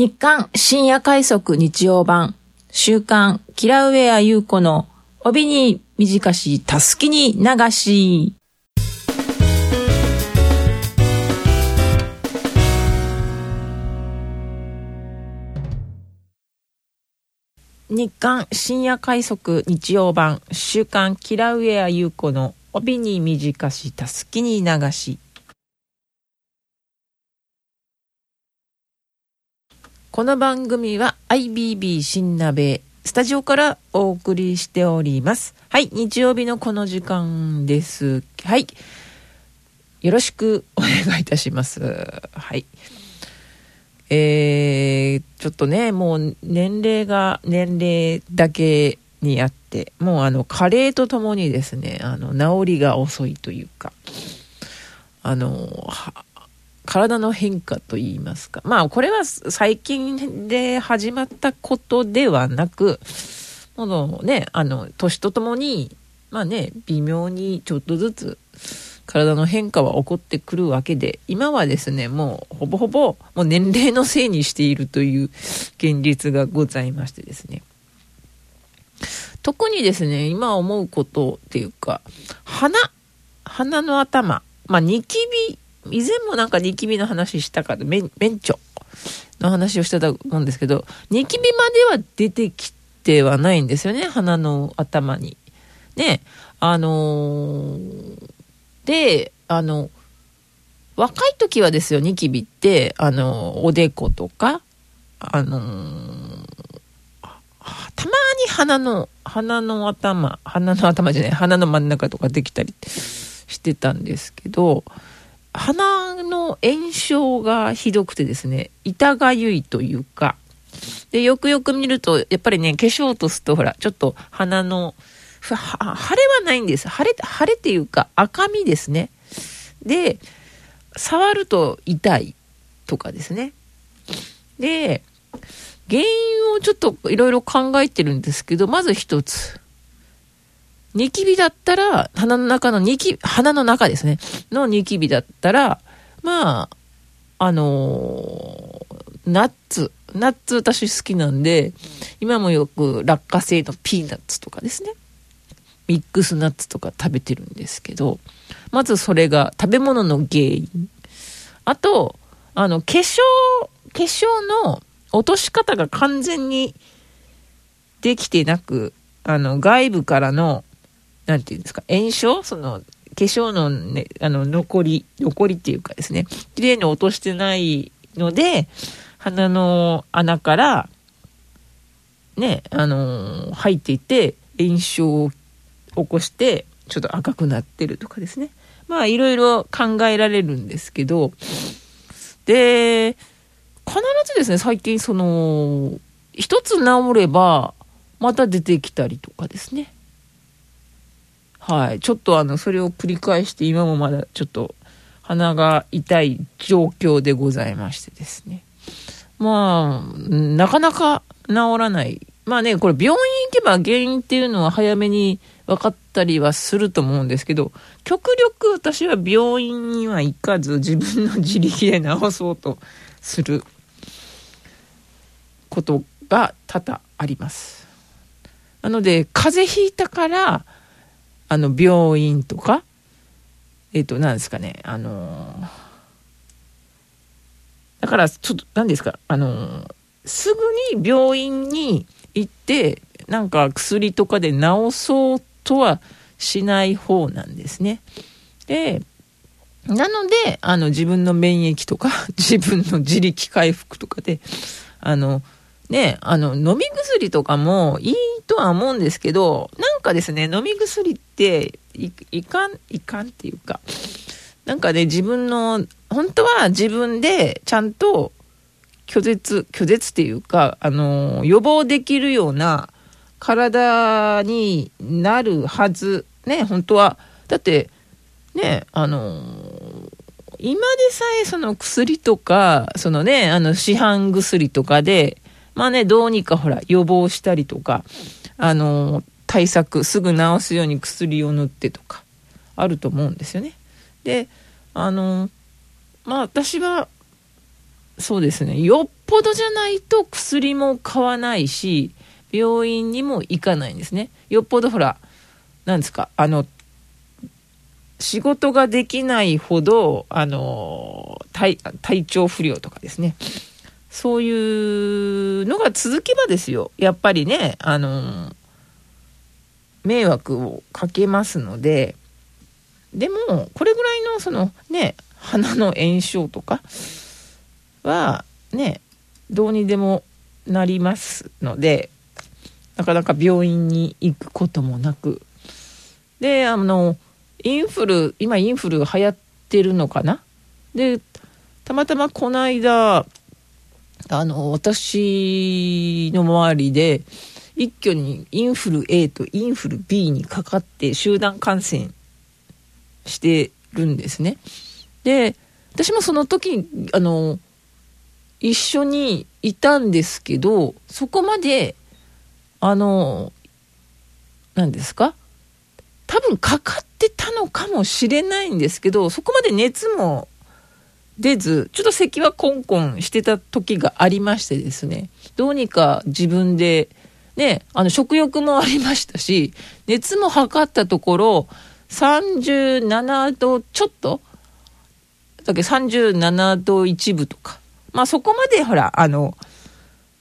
日刊深夜快速日曜版週刊キラウェア優子の帯に短したすきに流し。日刊深夜快速日曜版週刊キラウェア優子の帯に短したすきに流し。この番組は IBB 新鍋スタジオからお送りしております。はい、日曜日のこの時間です。はい。よろしくお願いいたします。はい。えー、ちょっとね、もう年齢が年齢だけにあって、もうあの、加齢とともにですね、あの、治りが遅いというか、あの、体の変化といいますか。まあ、これは最近で始まったことではなく、このね、あの、年とともに、まあね、微妙にちょっとずつ体の変化は起こってくるわけで、今はですね、もうほぼほぼもう年齢のせいにしているという現実がございましてですね。特にですね、今思うことっていうか、鼻、鼻の頭、まあ、ニキ以前もなんかニキビの話したかと、メン、メンチョの話をしてたと思うんですけど、ニキビまでは出てきてはないんですよね、鼻の頭に。ね、あのー、で、あの、若い時はですよ、ニキビって、あの、おでことか、あのー、たまに鼻の、鼻の頭、鼻の頭じゃない、鼻の真ん中とかできたりしてたんですけど、鼻の炎症がひどくてですね、痛がゆいというか、で、よくよく見ると、やっぱりね、化粧落とすと、ほら、ちょっと鼻の、腫れはないんです。腫れ、腫れっていうか赤みですね。で、触ると痛いとかですね。で、原因をちょっといろいろ考えてるんですけど、まず一つ。ニキビだったら、鼻の中のニキ、鼻の中ですね、のニキビだったら、まあ、あのー、ナッツ、ナッツ私好きなんで、今もよく落花生のピーナッツとかですね、ミックスナッツとか食べてるんですけど、まずそれが食べ物の原因。あと、あの、化粧、化粧の落とし方が完全にできてなく、あの、外部からのなんていうんですか、炎症？その、化粧のね、あの、残り、残りっていうかですね、綺麗に落としてないので、鼻の穴から、ね、あの、入っていて、炎症を起こして、ちょっと赤くなってるとかですね。まあ、いろいろ考えられるんですけど、で、必ずですね、最近その、一つ治れば、また出てきたりとかですね。はい。ちょっとあの、それを繰り返して今もまだちょっと鼻が痛い状況でございましてですね。まあ、なかなか治らない。まあね、これ病院行けば原因っていうのは早めに分かったりはすると思うんですけど、極力私は病院には行かず自分の自力で治そうとすることが多々あります。なので、風邪ひいたから、あの、病院とか、えっ、ー、と、何ですかね、あのー、だから、ちょっと、何ですか、あのー、すぐに病院に行って、なんか薬とかで治そうとはしない方なんですね。で、なので、あの、自分の免疫とか、自分の自力回復とかで、あの、ね、あの、飲み薬とかもいいとは思うんですけど、なんかですね、飲み薬ってい、いかん、いかんっていうか、なんかね、自分の、本当は自分でちゃんと拒絶、拒絶っていうか、あの、予防できるような体になるはず。ね、本当は。だって、ね、あの、今でさえその薬とか、そのね、あの市販薬とかで、まあね、どうにかほら、予防したりとか、あの、対策、すぐ治すように薬を塗ってとか、あると思うんですよね。で、あの、まあ私は、そうですね、よっぽどじゃないと薬も買わないし、病院にも行かないんですね。よっぽどほら、なんですか、あの、仕事ができないほど、あの、体、体調不良とかですね。そういうのが続けばですよ。やっぱりね、あの、迷惑をかけますので、でも、これぐらいの、そのね、鼻の炎症とかは、ね、どうにでもなりますので、なかなか病院に行くこともなく、で、あの、インフル、今インフル流行ってるのかな？で、たまたまこの間、あの、私の周りで、一挙にインフル A とインフル B にかかって集団感染してるんですね。で、私もその時、あの、一緒にいたんですけど、そこまで、あの、何ですか？多分かかってたのかもしれないんですけど、そこまで熱も出ず、ちょっと咳はコンコンしてた時がありましてですね、どうにか自分で、ね、あの食欲もありましたし、熱も測ったところ、37度ちょっとだっけ37度1分とか。まあそこまでほら、あの、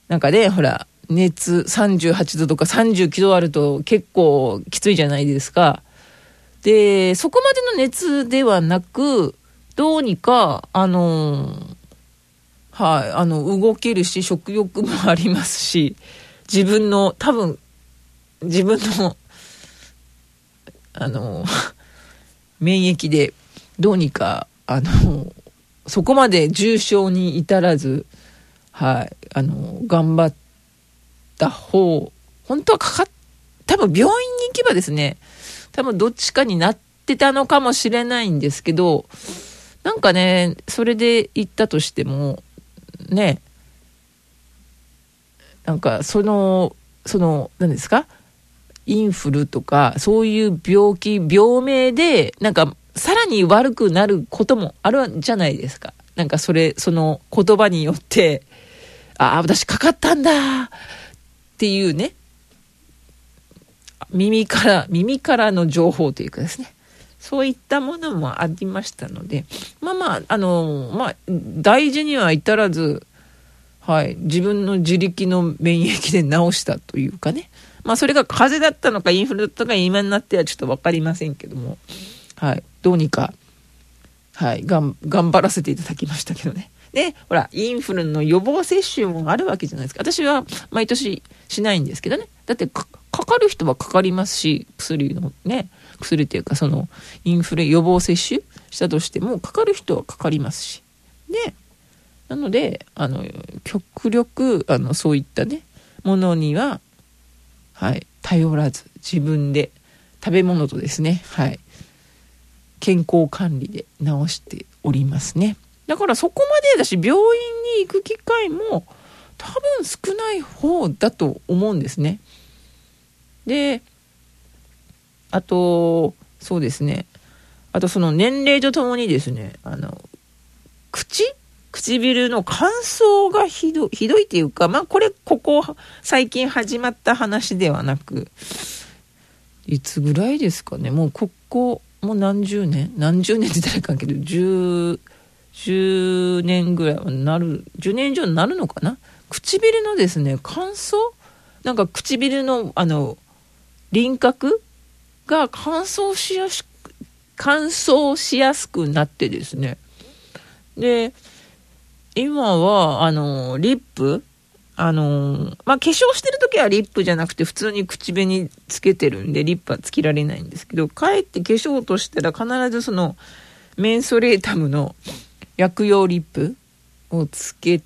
なんかね、ほら、熱38度とか39度あると結構きついじゃないですか。で、そこまでの熱ではなく、どうにか、あのはい、あの、動けるし、食欲もありますし、自分の、多分、自分の、あの免疫で、どうにか、あのそこまで重症に至らず、はい、あの頑張った方、本当はかかっ、多分病院に行けばですね、多分どっちかになってたのかもしれないんですけど、なんかね、それで行ったとしても、ね、なんかその、その、何ですか？インフルとか、そういう病気、病名で、なんか、さらに悪くなることもあるじゃないですか。なんかそれ、その言葉によって、ああ、私かかったんだっていうね、耳から、耳からの情報というかですね、そういったものもありましたので、まあまあ、あの、まあ、大事には至らず、はい、自分の自力の免疫で治したというかね、まあそれが風邪だったのかインフルだったのか今になってはちょっと分かりませんけども、はい、どうにか、はい、頑張らせていただきましたけどね。で、ほら、インフルの予防接種もあるわけじゃないですか。私は毎年しないんですけどね。だってか、かかる人はかかりますし、薬のね、薬っていうか、その、インフル予防接種したとしても、かかる人はかかりますし。で、なので、あの、極力、あの、そういったね、ものには、はい、頼らず、自分で、食べ物とですね、はい、健康管理で治しておりますね。だからそこまでだし、病院に行く機会も多分少ない方だと思うんですね。で、あと、そうですね。あとその年齢とともにですね、あの、口？唇の乾燥がひどひどいっていうか、まあこれ、ここ最近始まった話ではなく、いつぐらいですかね、もうここ、もう何十年？何十年って言ったらいかんけど、10、10年ぐらいはなる、10年以上になるのかな？唇のですね、乾燥？なんか唇の、あの、輪郭？が乾燥しやすく、乾燥しやすくなってですね。で、今は、あの、リップあのまあ、化粧してる時はリップじゃなくて普通に口紅つけてるんでリップはつけられないんですけど、かえって化粧としたら必ずそのメンソレータムの薬用リップをつけ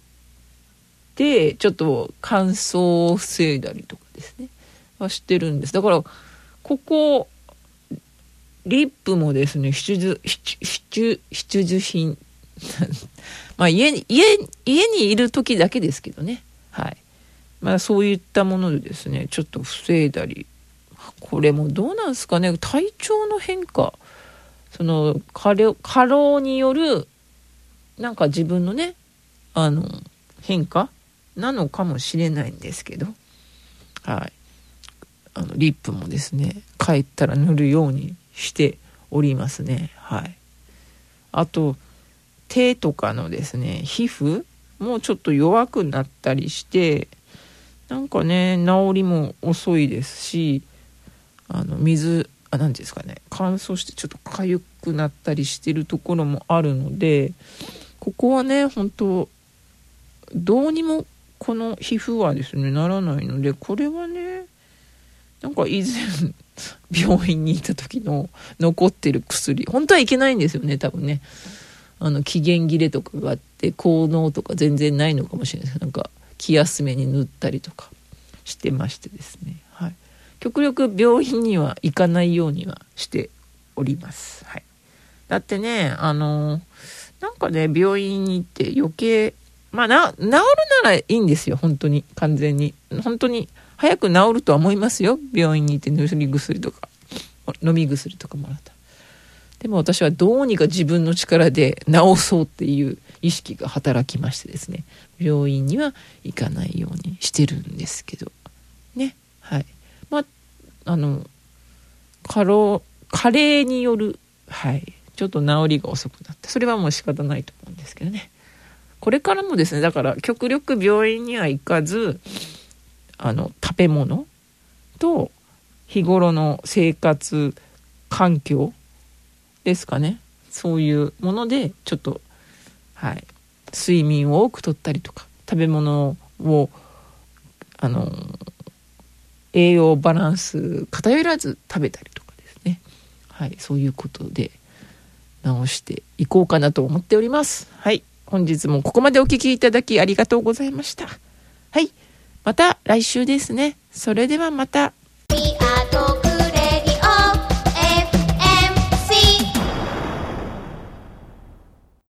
て、ちょっと乾燥を防いだりとかですね、はしてるんです。だから、ここ、リップもですね、必需、必需、品。まあ家に、家、家にいる時だけですけどね。はい。まあそういったものでですね、ちょっと防いだり、これもどうなんですかね、体調の変化、その過労過労による、なんか自分のね、あの、変化なのかもしれないんですけど、はい。あの、リップもですね、帰ったら塗るようにしておりますね。はい。あと、手とかのですね、皮膚もちょっと弱くなったりして、なんかね、治りも遅いですし、あの、水、あ、何ですかね、乾燥してちょっと痒くなったりしてるところもあるので、ここはね、本当どうにもこの皮膚はですね、ならないので、これはね、なんか以前、病院に行った時の残ってる薬、本当はいけないんですよね、多分ね。あの、期限切れとかがあって、効能とか全然ないのかもしれないですなんか、気休めに塗ったりとかしてましてですね。はい。極力病院には行かないようにはしております。はい。だってね、あの、なんかね、病院に行って余計まあ、な、治るならいいんですよ、本当に、完全に。本当に、早く治るとは思いますよ。病院に行って塗り薬とか、飲み薬とかもらった。でも私はどうにか自分の力で治そうっていう意識が働きましてですね、病院には行かないようにしてるんですけど、ね、はい。まあ、あの、過労、加齢による、はい、ちょっと治りが遅くなって、それはもう仕方ないと思うんですけどね。これからもですね、だから極力病院には行かず、あの、食べ物と日頃の生活環境ですかね。そういうもので、ちょっと、はい、睡眠を多くとったりとか、食べ物を、あの、栄養バランス偏らず食べたりとかですね。はい、そういうことで直していこうかなと思っております。はい。本日もここまでお聴きいただきありがとうございました。はい。また来週ですね。それではまた。